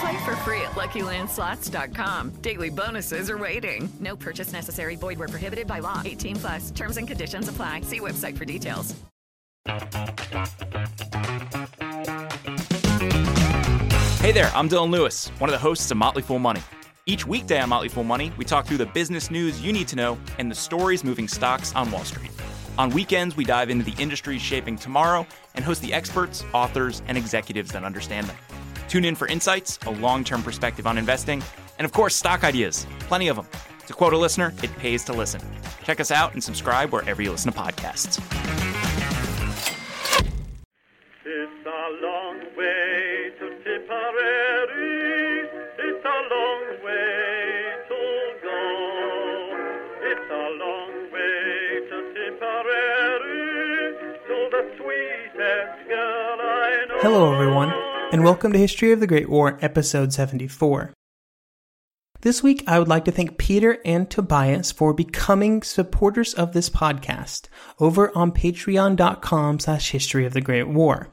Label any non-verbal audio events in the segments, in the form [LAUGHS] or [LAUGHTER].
Play for free at LuckyLandSlots.com. Daily bonuses are waiting. No purchase necessary. Void where prohibited by law. 18 plus. Terms and conditions apply. See website for details. Hey there, I'm Dylan Lewis, one of the hosts of Motley Fool Money. Each weekday on Motley Fool Money, we talk through the business news you need to know and the stories moving stocks on Wall Street. On weekends, we dive into the industries shaping tomorrow and host the experts, authors, and executives that understand them. Tune in for insights, a long term perspective on investing, and of course, stock ideas. Plenty of them. To quote a listener, it pays to listen. Check us out and subscribe wherever you listen to podcasts. And welcome to History of the Great War, episode 74. This week, I would like to thank Peter and Tobias for becoming supporters of this podcast over on patreon.com slash history of the Great War.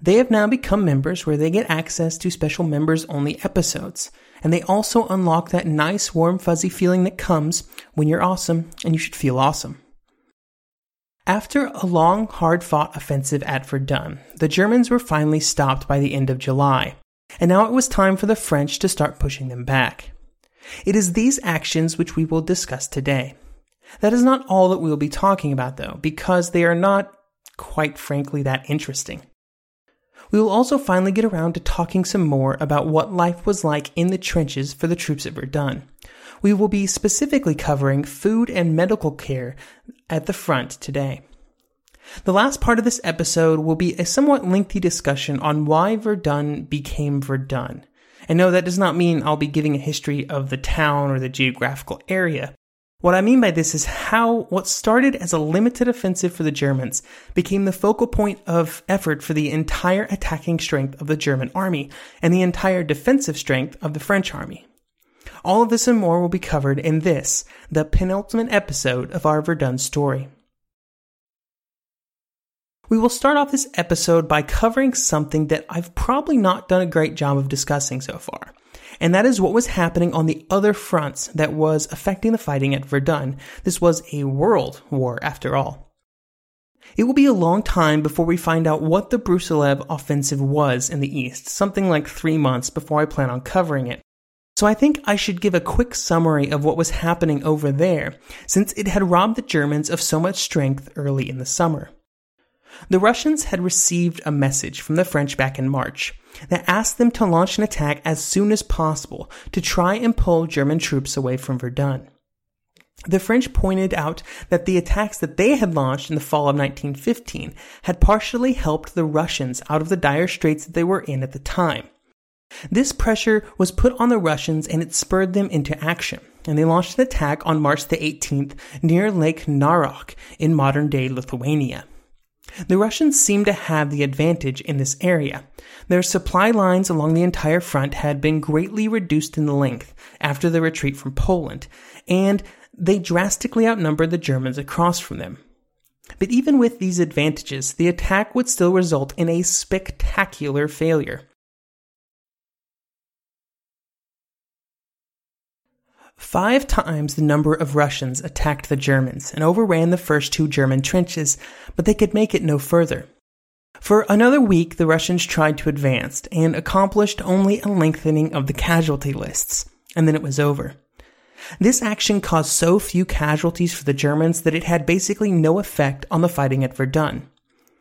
They have now become members where they get access to special members only episodes, and they also unlock that nice, warm, fuzzy feeling that comes when you're awesome and you should feel awesome. After a long, hard fought offensive at Verdun, the Germans were finally stopped by the end of July, and now it was time for the French to start pushing them back. It is these actions which we will discuss today. That is not all that we will be talking about, though, because they are not, quite frankly, that interesting. We will also finally get around to talking some more about what life was like in the trenches for the troops at Verdun. We will be specifically covering food and medical care at the front today. The last part of this episode will be a somewhat lengthy discussion on why Verdun became Verdun. And no, that does not mean I'll be giving a history of the town or the geographical area. What I mean by this is how what started as a limited offensive for the Germans became the focal point of effort for the entire attacking strength of the German army and the entire defensive strength of the French army. All of this and more will be covered in this, the penultimate episode of our Verdun story. We will start off this episode by covering something that I've probably not done a great job of discussing so far. And that is what was happening on the other fronts that was affecting the fighting at Verdun. This was a world war after all. It will be a long time before we find out what the Brusilov offensive was in the east, something like three months before I plan on covering it. So I think I should give a quick summary of what was happening over there, since it had robbed the Germans of so much strength early in the summer. The Russians had received a message from the French back in March that asked them to launch an attack as soon as possible to try and pull German troops away from Verdun. The French pointed out that the attacks that they had launched in the fall of 1915 had partially helped the Russians out of the dire straits that they were in at the time. This pressure was put on the Russians and it spurred them into action, and they launched an attack on March the 18th near Lake Naroch in modern day Lithuania. The Russians seemed to have the advantage in this area. Their supply lines along the entire front had been greatly reduced in length after the retreat from Poland, and they drastically outnumbered the Germans across from them. But even with these advantages, the attack would still result in a spectacular failure. Five times the number of Russians attacked the Germans and overran the first two German trenches, but they could make it no further. For another week, the Russians tried to advance and accomplished only a lengthening of the casualty lists, and then it was over. This action caused so few casualties for the Germans that it had basically no effect on the fighting at Verdun.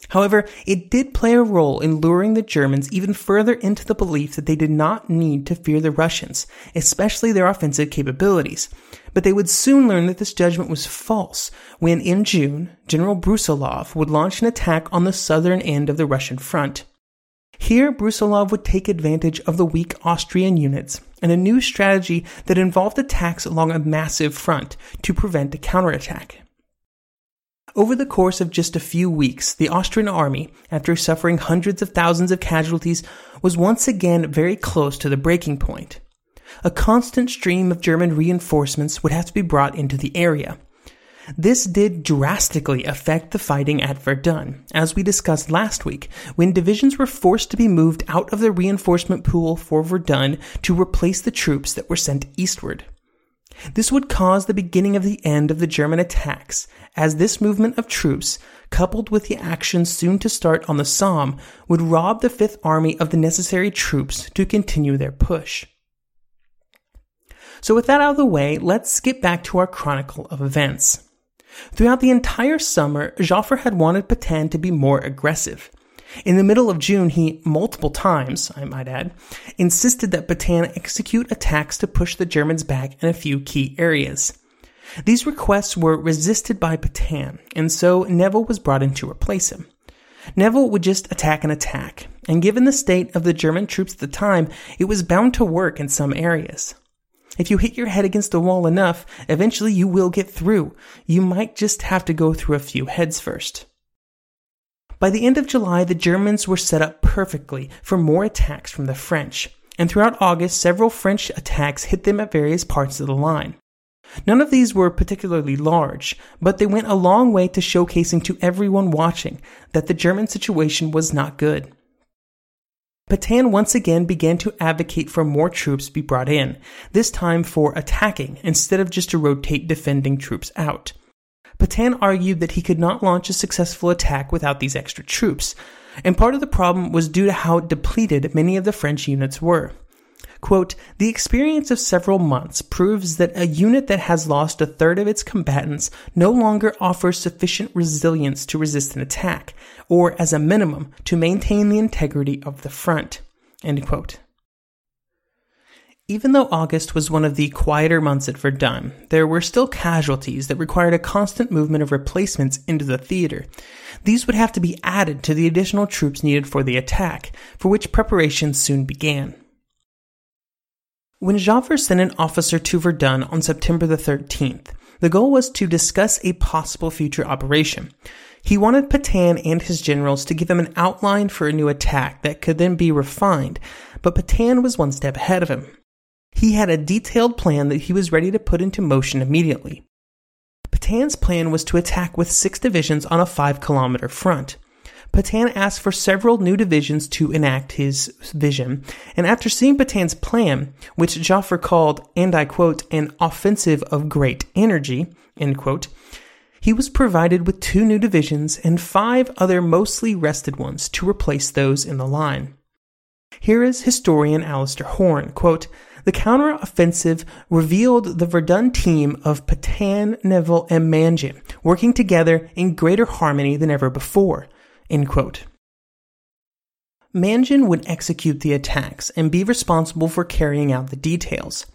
However, it did play a role in luring the Germans even further into the belief that they did not need to fear the Russians, especially their offensive capabilities. But they would soon learn that this judgment was false when, in June, General Brusilov would launch an attack on the southern end of the Russian front. Here, Brusilov would take advantage of the weak Austrian units and a new strategy that involved attacks along a massive front to prevent a counterattack. Over the course of just a few weeks, the Austrian army, after suffering hundreds of thousands of casualties, was once again very close to the breaking point. A constant stream of German reinforcements would have to be brought into the area. This did drastically affect the fighting at Verdun, as we discussed last week, when divisions were forced to be moved out of the reinforcement pool for Verdun to replace the troops that were sent eastward. This would cause the beginning of the end of the German attacks, as this movement of troops, coupled with the action soon to start on the Somme, would rob the Fifth Army of the necessary troops to continue their push. So with that out of the way, let's get back to our chronicle of events. Throughout the entire summer, Joffre had wanted Petain to be more aggressive. In the middle of June, he multiple times, I might add, insisted that Petain execute attacks to push the Germans back in a few key areas. These requests were resisted by Petain, and so Nivelle was brought in to replace him. Nivelle would just attack and attack, and given the state of the German troops at the time, it was bound to work in some areas. If you hit your head against the wall enough, eventually you will get through. You might just have to go through a few heads first. By the end of July, the Germans were set up perfectly for more attacks from the French, and throughout August, several French attacks hit them at various parts of the line. None of these were particularly large, but they went a long way to showcasing to everyone watching that the German situation was not good. Petain once again began to advocate for more troops be brought in, this time for attacking instead of just to rotate defending troops out. Petain argued that he could not launch a successful attack without these extra troops, and part of the problem was due to how depleted many of the French units were. Quote, the experience of several months proves that a unit that has lost a third of its combatants no longer offers sufficient resilience to resist an attack, or as a minimum, to maintain the integrity of the front. End quote. Even though August was one of the quieter months at Verdun, there were still casualties that required a constant movement of replacements into the theater. These would have to be added to the additional troops needed for the attack, for which preparations soon began. When Joffre sent an officer to Verdun on September the 13th, the goal was to discuss a possible future operation. He wanted Petain and his generals to give him an outline for a new attack that could then be refined, but Petain was one step ahead of him. He had a detailed plan that he was ready to put into motion immediately. Petain's plan was to attack with six divisions on a five kilometer front. Petain asked for several new divisions to enact his vision, and after seeing Petain's plan, which Joffre called, and I quote, an offensive of great energy, end quote, he was provided with two new divisions and five other mostly rested ones to replace those in the line. Here is historian Alistair Horne, quote, the counter-offensive revealed the Verdun team of Petain, Nivelle, and Mangin working together in greater harmony than ever before. Mangin would execute the attacks and be responsible for carrying out the details.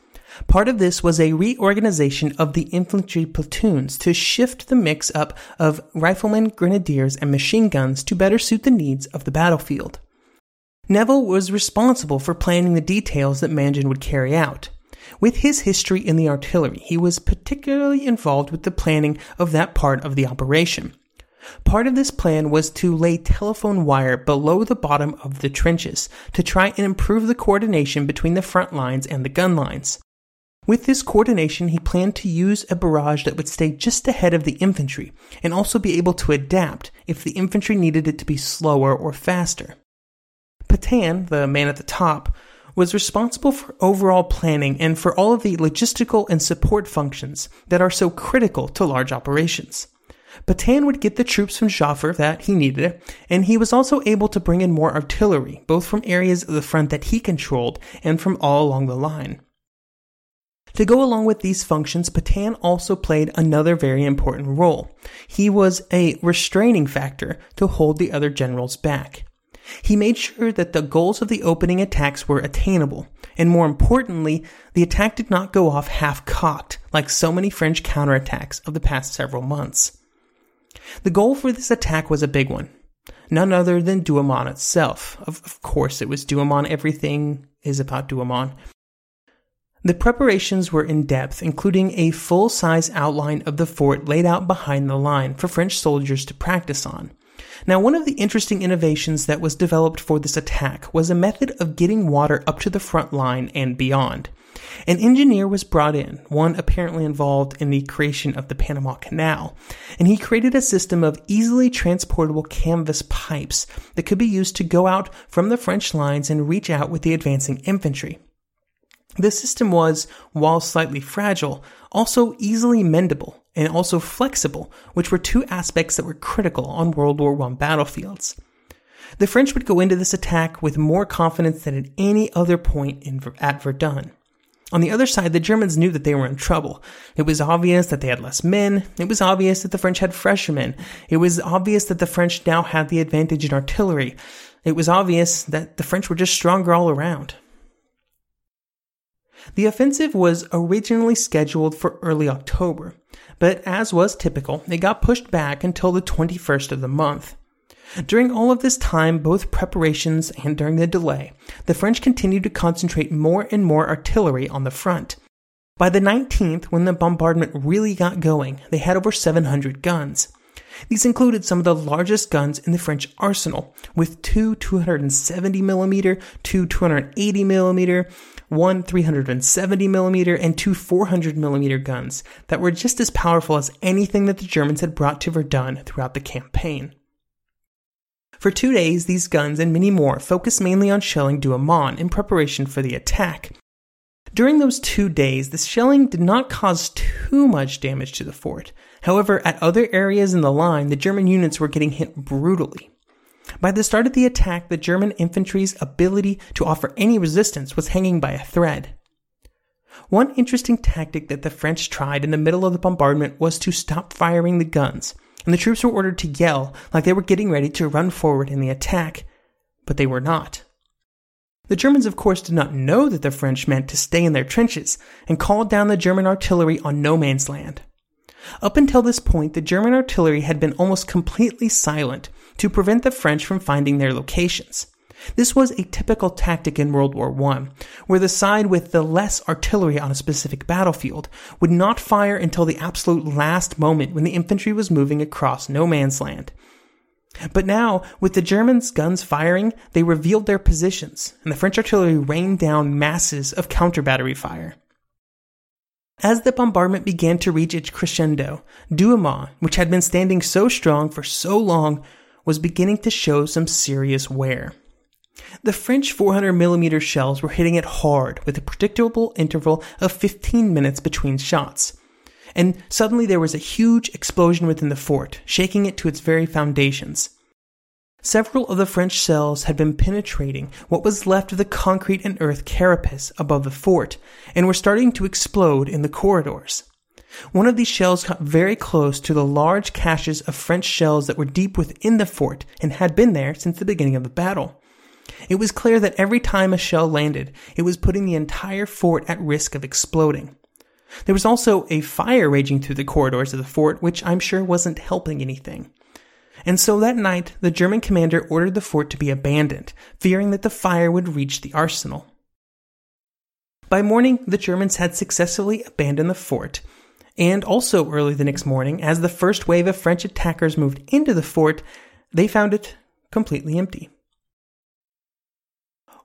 Part of this was a reorganization of the infantry platoons to shift the mix up of riflemen, grenadiers, and machine guns to better suit the needs of the battlefield. Nivelle was responsible for planning the details that Mangin would carry out. With his history in the artillery, he was particularly involved with the planning of that part of the operation. Part of this plan was to lay telephone wire below the bottom of the trenches to try and improve the coordination between the front lines and the gun lines. With this coordination, he planned to use a barrage that would stay just ahead of the infantry and also be able to adapt if the infantry needed it to be slower or faster. Petain, the man at the top, was responsible for overall planning and for all of the logistical and support functions that are so critical to large operations. Petain would get the troops from Joffre that he needed, and he was also able to bring in more artillery, both from areas of the front that he controlled and from all along the line. To go along with these functions, Petain also played another very important role. He was a restraining factor to hold the other generals back. He made sure that the goals of the opening attacks were attainable, and more importantly, the attack did not go off half cocked like so many French counterattacks of the past several months. The goal for this attack was a big one none other than Douaumont itself. Of, of course, it was Douaumont. Everything is about Douaumont. The preparations were in depth, including a full size outline of the fort laid out behind the line for French soldiers to practice on. Now, one of the interesting innovations that was developed for this attack was a method of getting water up to the front line and beyond. An engineer was brought in, one apparently involved in the creation of the Panama Canal, and he created a system of easily transportable canvas pipes that could be used to go out from the French lines and reach out with the advancing infantry. The system was, while slightly fragile, also easily mendable and also flexible, which were two aspects that were critical on World War I battlefields. The French would go into this attack with more confidence than at any other point in, at Verdun. On the other side, the Germans knew that they were in trouble. It was obvious that they had less men. It was obvious that the French had fresher men. It was obvious that the French now had the advantage in artillery. It was obvious that the French were just stronger all around. The offensive was originally scheduled for early October, but as was typical, it got pushed back until the 21st of the month. During all of this time, both preparations and during the delay, the French continued to concentrate more and more artillery on the front. By the 19th, when the bombardment really got going, they had over 700 guns. These included some of the largest guns in the French arsenal, with two 270mm, two 280mm, one 370mm, and two 400mm guns that were just as powerful as anything that the Germans had brought to Verdun throughout the campaign. For two days, these guns and many more focused mainly on shelling Douaumont in preparation for the attack. During those two days, the shelling did not cause too much damage to the fort. However, at other areas in the line, the German units were getting hit brutally. By the start of the attack, the German infantry's ability to offer any resistance was hanging by a thread. One interesting tactic that the French tried in the middle of the bombardment was to stop firing the guns and the troops were ordered to yell like they were getting ready to run forward in the attack, but they were not. The Germans, of course, did not know that the French meant to stay in their trenches and called down the German artillery on no man's land. Up until this point, the German artillery had been almost completely silent to prevent the French from finding their locations. This was a typical tactic in World War I, where the side with the less artillery on a specific battlefield would not fire until the absolute last moment when the infantry was moving across no man's land. But now, with the Germans' guns firing, they revealed their positions, and the French artillery rained down masses of counter battery fire. As the bombardment began to reach its crescendo, Douaumont, which had been standing so strong for so long, was beginning to show some serious wear. The French 400mm shells were hitting it hard with a predictable interval of 15 minutes between shots. And suddenly there was a huge explosion within the fort, shaking it to its very foundations. Several of the French shells had been penetrating what was left of the concrete and earth carapace above the fort and were starting to explode in the corridors. One of these shells got very close to the large caches of French shells that were deep within the fort and had been there since the beginning of the battle. It was clear that every time a shell landed, it was putting the entire fort at risk of exploding. There was also a fire raging through the corridors of the fort, which I'm sure wasn't helping anything. And so that night, the German commander ordered the fort to be abandoned, fearing that the fire would reach the arsenal. By morning, the Germans had successfully abandoned the fort, and also early the next morning, as the first wave of French attackers moved into the fort, they found it completely empty.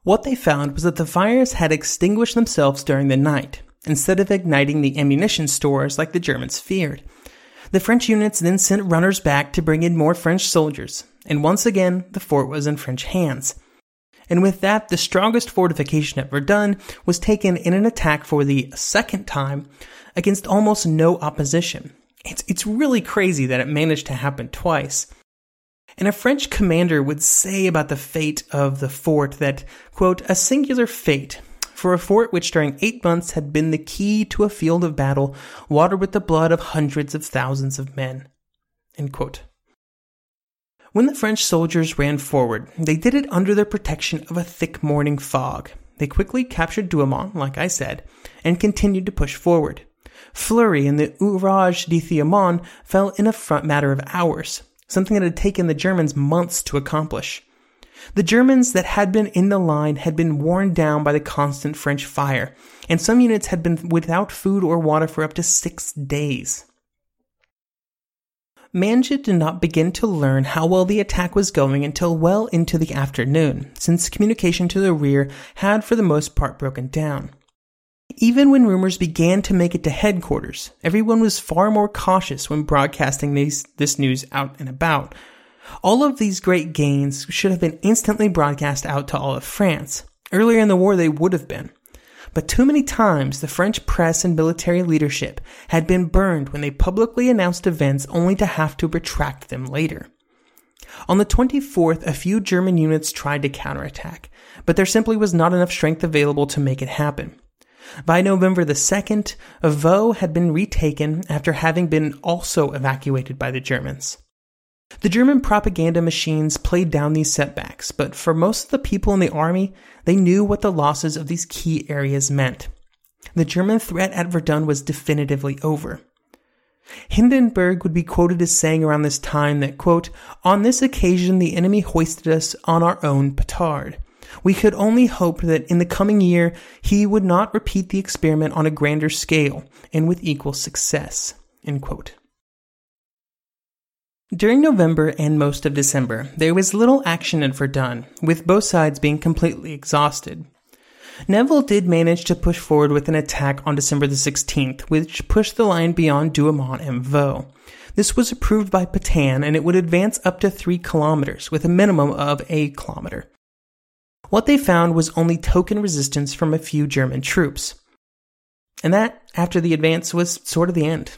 What they found was that the fires had extinguished themselves during the night, instead of igniting the ammunition stores like the Germans feared. The French units then sent runners back to bring in more French soldiers, and once again the fort was in French hands. And with that, the strongest fortification at Verdun was taken in an attack for the second time against almost no opposition. It's, it's really crazy that it managed to happen twice. And a French commander would say about the fate of the fort that, quote, a singular fate for a fort which during eight months had been the key to a field of battle watered with the blood of hundreds of thousands of men. When the French soldiers ran forward, they did it under the protection of a thick morning fog. They quickly captured Douaumont, like I said, and continued to push forward. Fleury and the Ouvrage de Thiamont fell in a front matter of hours. something that had taken the Germans months to accomplish. The Germans that had been in the line had been worn down by the constant French fire, and some units had been without food or water for up to six days. Mangin did not begin to learn how well the attack was going until well into the afternoon, since communication to the rear had for the most part broken down. Even when rumors began to make it to headquarters, everyone was far more cautious when broadcasting these, this news out and about. All of these great gains should have been instantly broadcast out to all of France. Earlier in the war, they would have been. But too many times, the French press and military leadership had been burned when they publicly announced events only to have to retract them later. On the 24th, a few German units tried to counterattack, but there simply was not enough strength available to make it happen. By November the 2nd, Vaux had been retaken after having been also evacuated by the Germans. The German propaganda machines played down these setbacks, but for most of the people in the army, they knew what the losses of these key areas meant. The German threat at Verdun was definitively over. Hindenburg would be quoted as saying around this time that, quote, on this occasion the enemy hoisted us on our own petard. We could only hope that in the coming year he would not repeat the experiment on a grander scale and with equal success. During November and most of December, there was little action at Verdun, with both sides being completely exhausted. Nivelle did manage to push forward with an attack on December the 16th, which pushed the line beyond Douaumont and Vaux. This was approved by Petain and it would advance up to 3 kilometers, with a minimum of a kilometer. What they found was only token resistance from a few German troops. And that, after the advance, was sort of the end.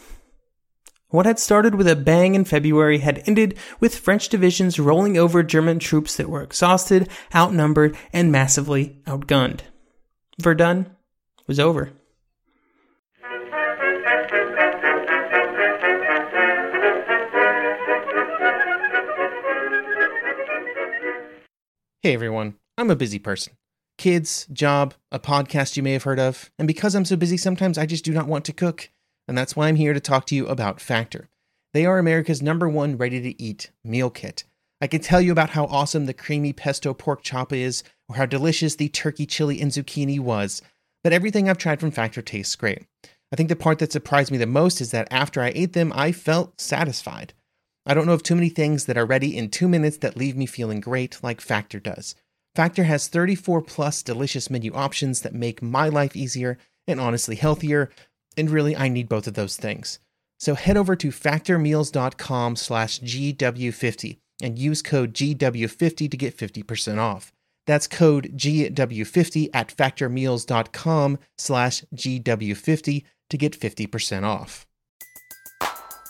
What had started with a bang in February had ended with French divisions rolling over German troops that were exhausted, outnumbered, and massively outgunned. Verdun was over. Hey everyone, I'm a busy person. Kids, job, a podcast you may have heard of, and because I'm so busy, sometimes I just do not want to cook and that's why I'm here to talk to you about Factor. They are America's number one ready to eat meal kit. I can tell you about how awesome the creamy pesto pork chop is, or how delicious the turkey chili and zucchini was, but everything I've tried from Factor tastes great. I think the part that surprised me the most is that after I ate them, I felt satisfied. I don't know of too many things that are ready in two minutes that leave me feeling great like Factor does. Factor has 34 plus delicious menu options that make my life easier and honestly healthier, and really, I need both of those things. So head over to factormeals.com slash GW50 and use code GW50 to get 50% off. That's code GW50 at factormeals.com slash GW50 to get 50% off.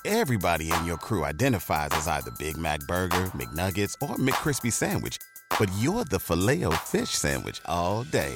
Everybody in your crew identifies as either Big Mac Burger, McNuggets, or McCrispy Sandwich, but you're the Filet-O-Fish Sandwich all day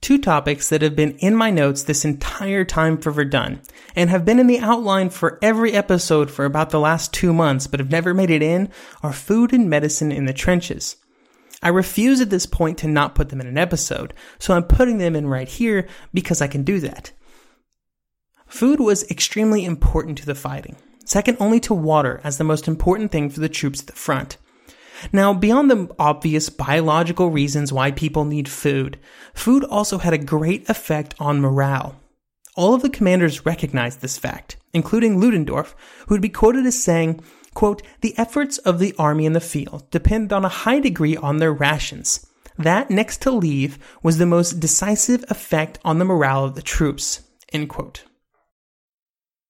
Two topics that have been in my notes this entire time for Verdun, and have been in the outline for every episode for about the last two months, but have never made it in, are food and medicine in the trenches. I refuse at this point to not put them in an episode, so I'm putting them in right here because I can do that. Food was extremely important to the fighting, second only to water as the most important thing for the troops at the front. Now, beyond the obvious biological reasons why people need food, food also had a great effect on morale. All of the commanders recognized this fact, including Ludendorff, who would be quoted as saying, quote, The efforts of the army in the field depend on a high degree on their rations. That, next to leave, was the most decisive effect on the morale of the troops. End quote.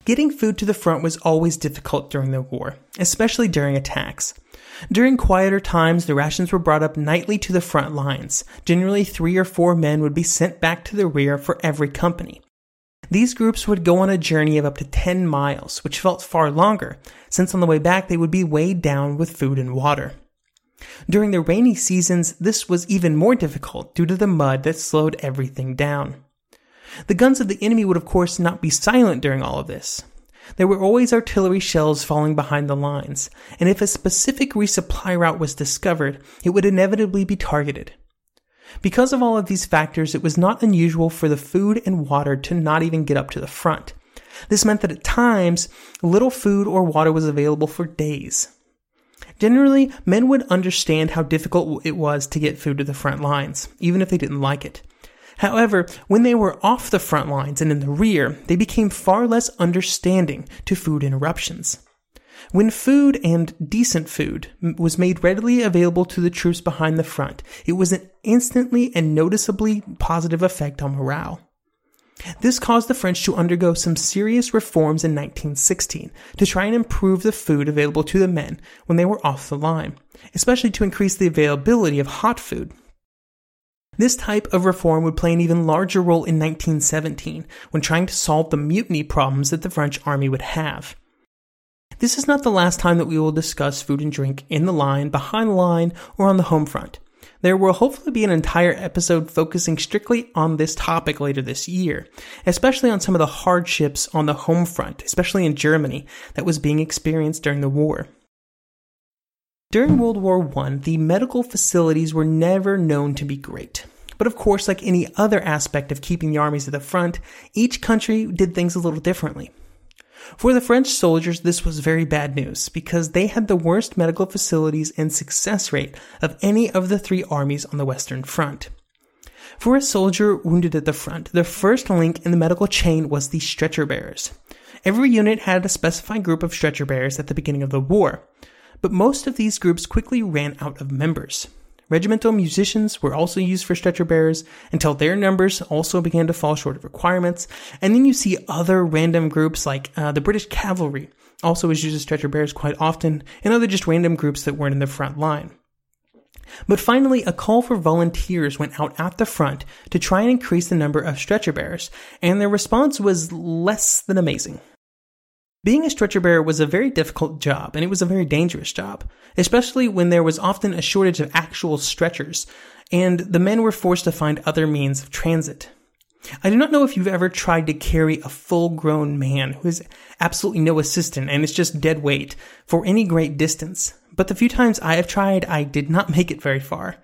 Getting food to the front was always difficult during the war, especially during attacks. During quieter times, the rations were brought up nightly to the front lines. Generally, three or four men would be sent back to the rear for every company. These groups would go on a journey of up to 10 miles, which felt far longer, since on the way back they would be weighed down with food and water. During the rainy seasons, this was even more difficult due to the mud that slowed everything down. The guns of the enemy would of course not be silent during all of this. There were always artillery shells falling behind the lines, and if a specific resupply route was discovered, it would inevitably be targeted. Because of all of these factors, it was not unusual for the food and water to not even get up to the front. This meant that at times, little food or water was available for days. Generally, men would understand how difficult it was to get food to the front lines, even if they didn't like it. However, when they were off the front lines and in the rear, they became far less understanding to food interruptions. When food and decent food was made readily available to the troops behind the front, it was an instantly and noticeably positive effect on morale. This caused the French to undergo some serious reforms in 1916 to try and improve the food available to the men when they were off the line, especially to increase the availability of hot food. This type of reform would play an even larger role in 1917 when trying to solve the mutiny problems that the French army would have. This is not the last time that we will discuss food and drink in the line, behind the line, or on the home front. There will hopefully be an entire episode focusing strictly on this topic later this year, especially on some of the hardships on the home front, especially in Germany, that was being experienced during the war. During World War I, the medical facilities were never known to be great. But of course, like any other aspect of keeping the armies at the front, each country did things a little differently. For the French soldiers, this was very bad news because they had the worst medical facilities and success rate of any of the three armies on the Western Front. For a soldier wounded at the front, the first link in the medical chain was the stretcher bearers. Every unit had a specified group of stretcher bearers at the beginning of the war but most of these groups quickly ran out of members. Regimental musicians were also used for stretcher bearers until their numbers also began to fall short of requirements. And then you see other random groups like uh, the British cavalry also was used as stretcher bearers quite often, and other just random groups that weren't in the front line. But finally, a call for volunteers went out at the front to try and increase the number of stretcher bearers, and their response was less than amazing. Being a stretcher bearer was a very difficult job, and it was a very dangerous job, especially when there was often a shortage of actual stretchers, and the men were forced to find other means of transit. I do not know if you've ever tried to carry a full grown man who has absolutely no assistant and is just dead weight for any great distance, but the few times I have tried, I did not [LAUGHS] make it very far.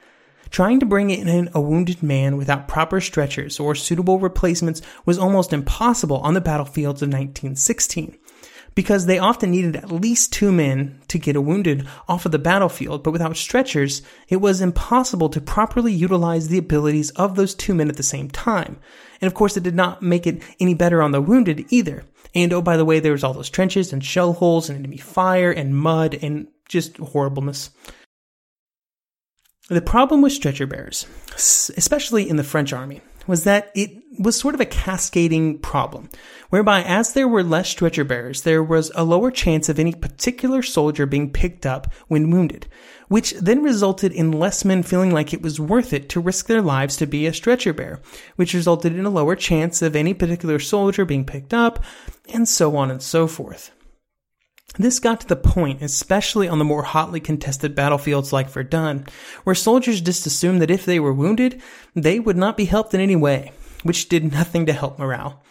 Trying to bring in a wounded man without proper stretchers or suitable replacements was almost impossible on the battlefields of 1916 because they often needed at least two men to get a wounded off of the battlefield, but without stretchers, it was impossible to properly utilize the abilities of those two men at the same time. And of course, it did not make it any better on the wounded either. And oh, by the way, there was all those trenches and shell holes and enemy fire and mud and just horribleness. The problem with stretcher bearers, especially in the French army, was that it was sort of a cascading problem, whereby as there were less stretcher bearers, there was a lower chance of any particular soldier being picked up when wounded, which then resulted in less men feeling like it was worth it to risk their lives to be a stretcher bearer, which resulted in a lower chance of any particular soldier being picked up, and so on and so forth. This got to the point, especially on the more hotly contested battlefields like Verdun, where soldiers just assumed that if they were wounded, they would not be helped in any way, which did nothing to help morale.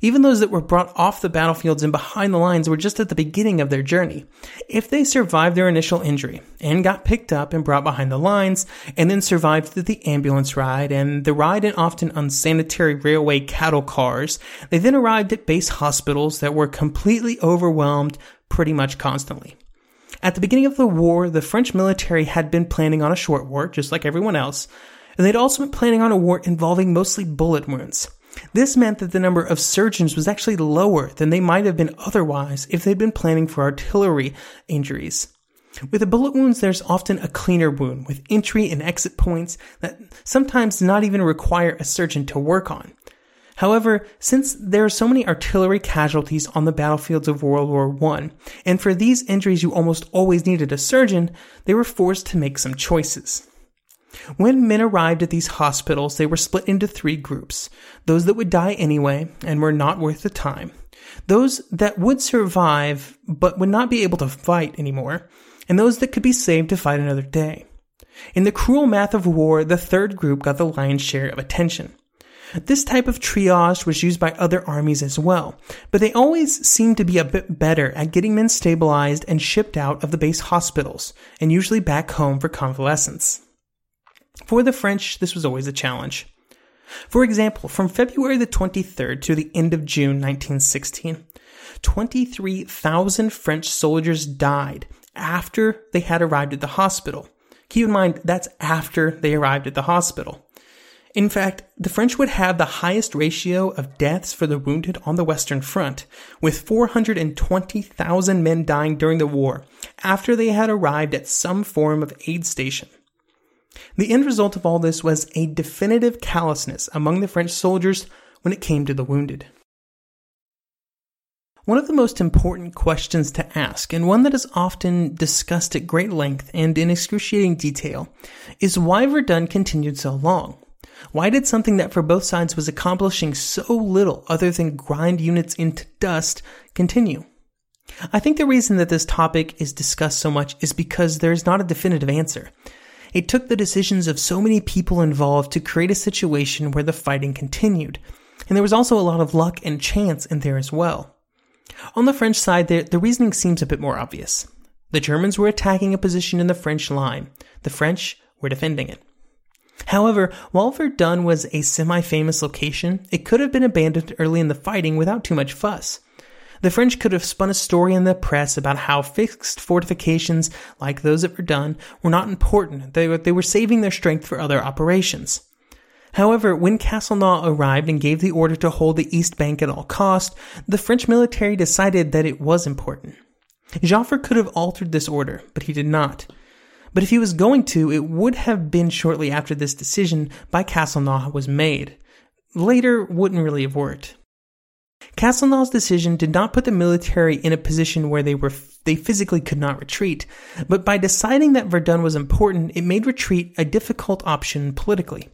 Even those that were brought off the battlefields and behind the lines were just at the beginning of their journey. If they survived their initial injury and got picked up and brought behind the lines, and then survived the ambulance ride and the ride in often unsanitary railway cattle cars, they then arrived at base hospitals that were completely overwhelmed pretty much constantly. At the beginning of the war, the French military had been planning on a short war, just like everyone else, and they'd also been planning on a war involving mostly bullet wounds. This meant that the number of surgeons was actually lower than they might have been otherwise if they'd been planning for artillery injuries. With the bullet wounds, there's often a cleaner wound with entry and exit points that sometimes not even require a surgeon to work on. However, since there are so many artillery casualties on the battlefields of World War I, and for these injuries you almost always needed a surgeon, they were forced to make some choices. When men arrived at these hospitals, they were split into three groups those that would die anyway and were not worth the time, those that would survive but would not be able to fight anymore, and those that could be saved to fight another day. In the cruel math of war, the third group got the lion's share of attention. This type of triage was used by other armies as well, but they always seemed to be a bit better at getting men stabilized and shipped out of the base hospitals, and usually back home for convalescence. For the French, this was always a challenge. For example, from February the 23rd to the end of June 1916, 23,000 French soldiers died after they had arrived at the hospital. Keep in mind, that's after they arrived at the hospital. In fact, the French would have the highest ratio of deaths for the wounded on the Western Front, with 420,000 men dying during the war after they had arrived at some form of aid station. The end result of all this was a definitive callousness among the French soldiers when it came to the wounded. One of the most important questions to ask, and one that is often discussed at great length and in excruciating detail, is why Verdun continued so long. Why did something that for both sides was accomplishing so little other than grind units into dust continue? I think the reason that this topic is discussed so much is because there is not a definitive answer. It took the decisions of so many people involved to create a situation where the fighting continued. And there was also a lot of luck and chance in there as well. On the French side, the, the reasoning seems a bit more obvious. The Germans were attacking a position in the French line. The French were defending it. However, while Verdun was a semi-famous location, it could have been abandoned early in the fighting without too much fuss. The French could have spun a story in the press about how fixed fortifications, like those at Verdun, were not important. They were, they were saving their strength for other operations. However, when Castelnau arrived and gave the order to hold the East Bank at all cost, the French military decided that it was important. Joffre could have altered this order, but he did not. But if he was going to, it would have been shortly after this decision by Castelnau was made. Later wouldn't really have worked. Castelnau's decision did not put the military in a position where they were they physically could not retreat, but by deciding that Verdun was important, it made retreat a difficult option politically.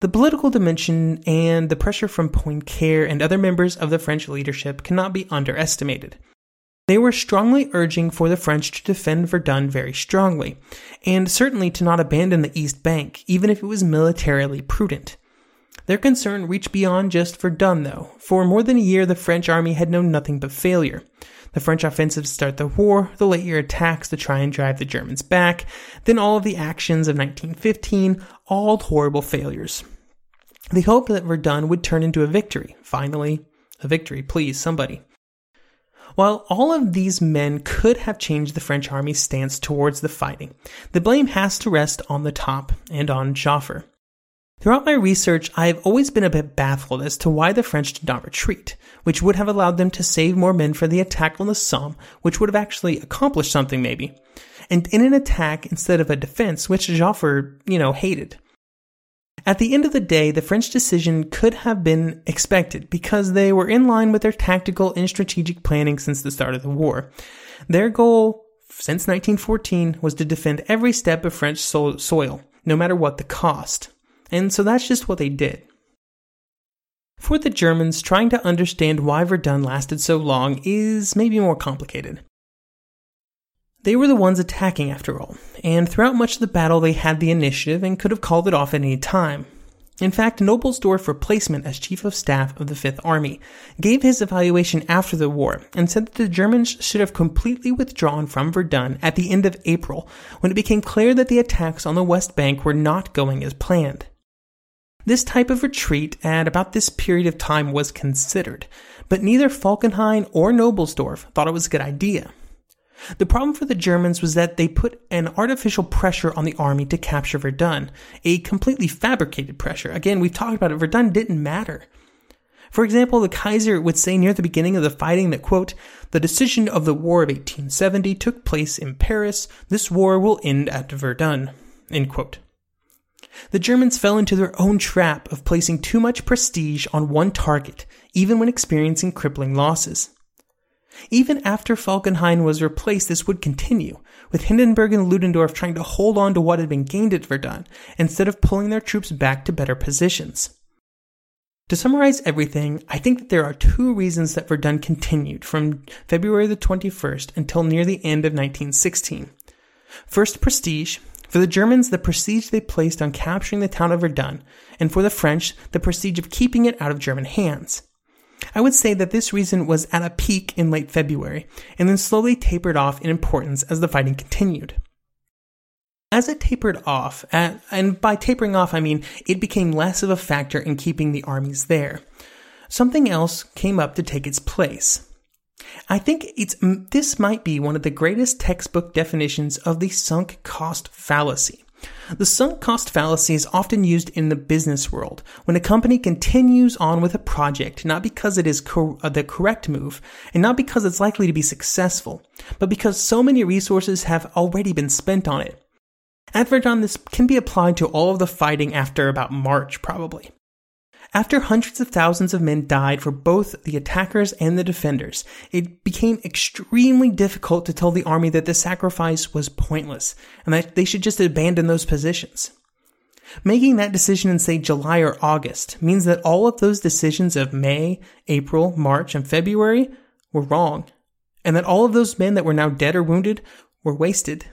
The political dimension and the pressure from Poincaré and other members of the French leadership cannot be underestimated. They were strongly urging for the French to defend Verdun very strongly, and certainly to not abandon the East Bank, even if it was militarily prudent. Their concern reached beyond just Verdun, though. For more than a year, the French army had known nothing but failure. The French offensive to start the war, the late year attacks to try and drive the Germans back, then all of the actions of 1915, all horrible failures. They hoped that Verdun would turn into a victory. Finally, a victory, please, somebody. While all of these men could have changed the French army's stance towards the fighting, the blame has to rest on the top and on Joffre. Throughout my research, I have always been a bit baffled as to why the French did not retreat, which would have allowed them to save more men for the attack on the Somme, which would have actually accomplished something maybe, and in an attack instead of a defense, which Joffre, you know, hated. At the end of the day, the French decision could have been expected because they were in line with their tactical and strategic planning since the start of the war. Their goal since 1914 was to defend every step of French soil, no matter what the cost. And so that's just what they did. For the Germans, trying to understand why Verdun lasted so long is maybe more complicated. They were the ones attacking after all, and throughout much of the battle they had the initiative and could have called it off at any time. In fact, Knobelsdorff replacement as Chief of Staff of the Fifth Army gave his evaluation after the war and said that the Germans should have completely withdrawn from Verdun at the end of April when it became clear that the attacks on the West Bank were not going as planned. This type of retreat at about this period of time was considered, but neither Falkenhayn or Knobelsdorff thought it was a good idea. The problem for the Germans was that they put an artificial pressure on the army to capture Verdun, a completely fabricated pressure. Again, we've talked about it, Verdun didn't matter. For example, the Kaiser would say near the beginning of the fighting that, quote, the decision of the War of 1870 took place in Paris. This war will end at Verdun, end quote. The Germans fell into their own trap of placing too much prestige on one target, even when experiencing crippling losses. Even after Falkenhayn was replaced, this would continue, with Hindenburg and Ludendorff trying to hold on to what had been gained at Verdun instead of pulling their troops back to better positions. To summarize everything, I think that there are two reasons that Verdun continued from February the 21st until near the end of 1916. First, prestige. For the Germans, the prestige they placed on capturing the town of Verdun, and for the French, the prestige of keeping it out of German hands. I would say that this reason was at a peak in late February, and then slowly tapered off in importance as the fighting continued. As it tapered off, and by tapering off I mean it became less of a factor in keeping the armies there, something else came up to take its place. I think it's this might be one of the greatest textbook definitions of the sunk cost fallacy. The sunk cost fallacy is often used in the business world when a company continues on with a project not because it is cor- uh, the correct move and not because it's likely to be successful, but because so many resources have already been spent on it. At Verdun, this can be applied to all of the fighting after about March, probably. After hundreds of thousands of men died for both the attackers and the defenders, it became extremely difficult to tell the army that the sacrifice was pointless and that they should just abandon those positions. Making that decision in, say, July or August means that all of those decisions of May, April, March, and February were wrong, and that all of those men that were now dead or wounded were wasted.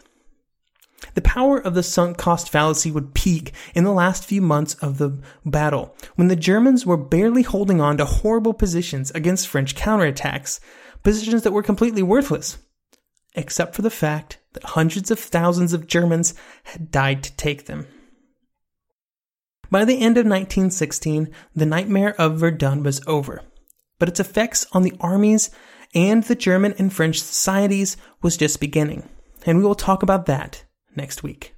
The power of the sunk cost fallacy would peak in the last few months of the battle, when the Germans were barely holding on to horrible positions against French counterattacks, positions that were completely worthless, except for the fact that hundreds of thousands of Germans had died to take them. By the end of 1916, the nightmare of Verdun was over, but its effects on the armies and the German and French societies was just beginning, and we will talk about that next week.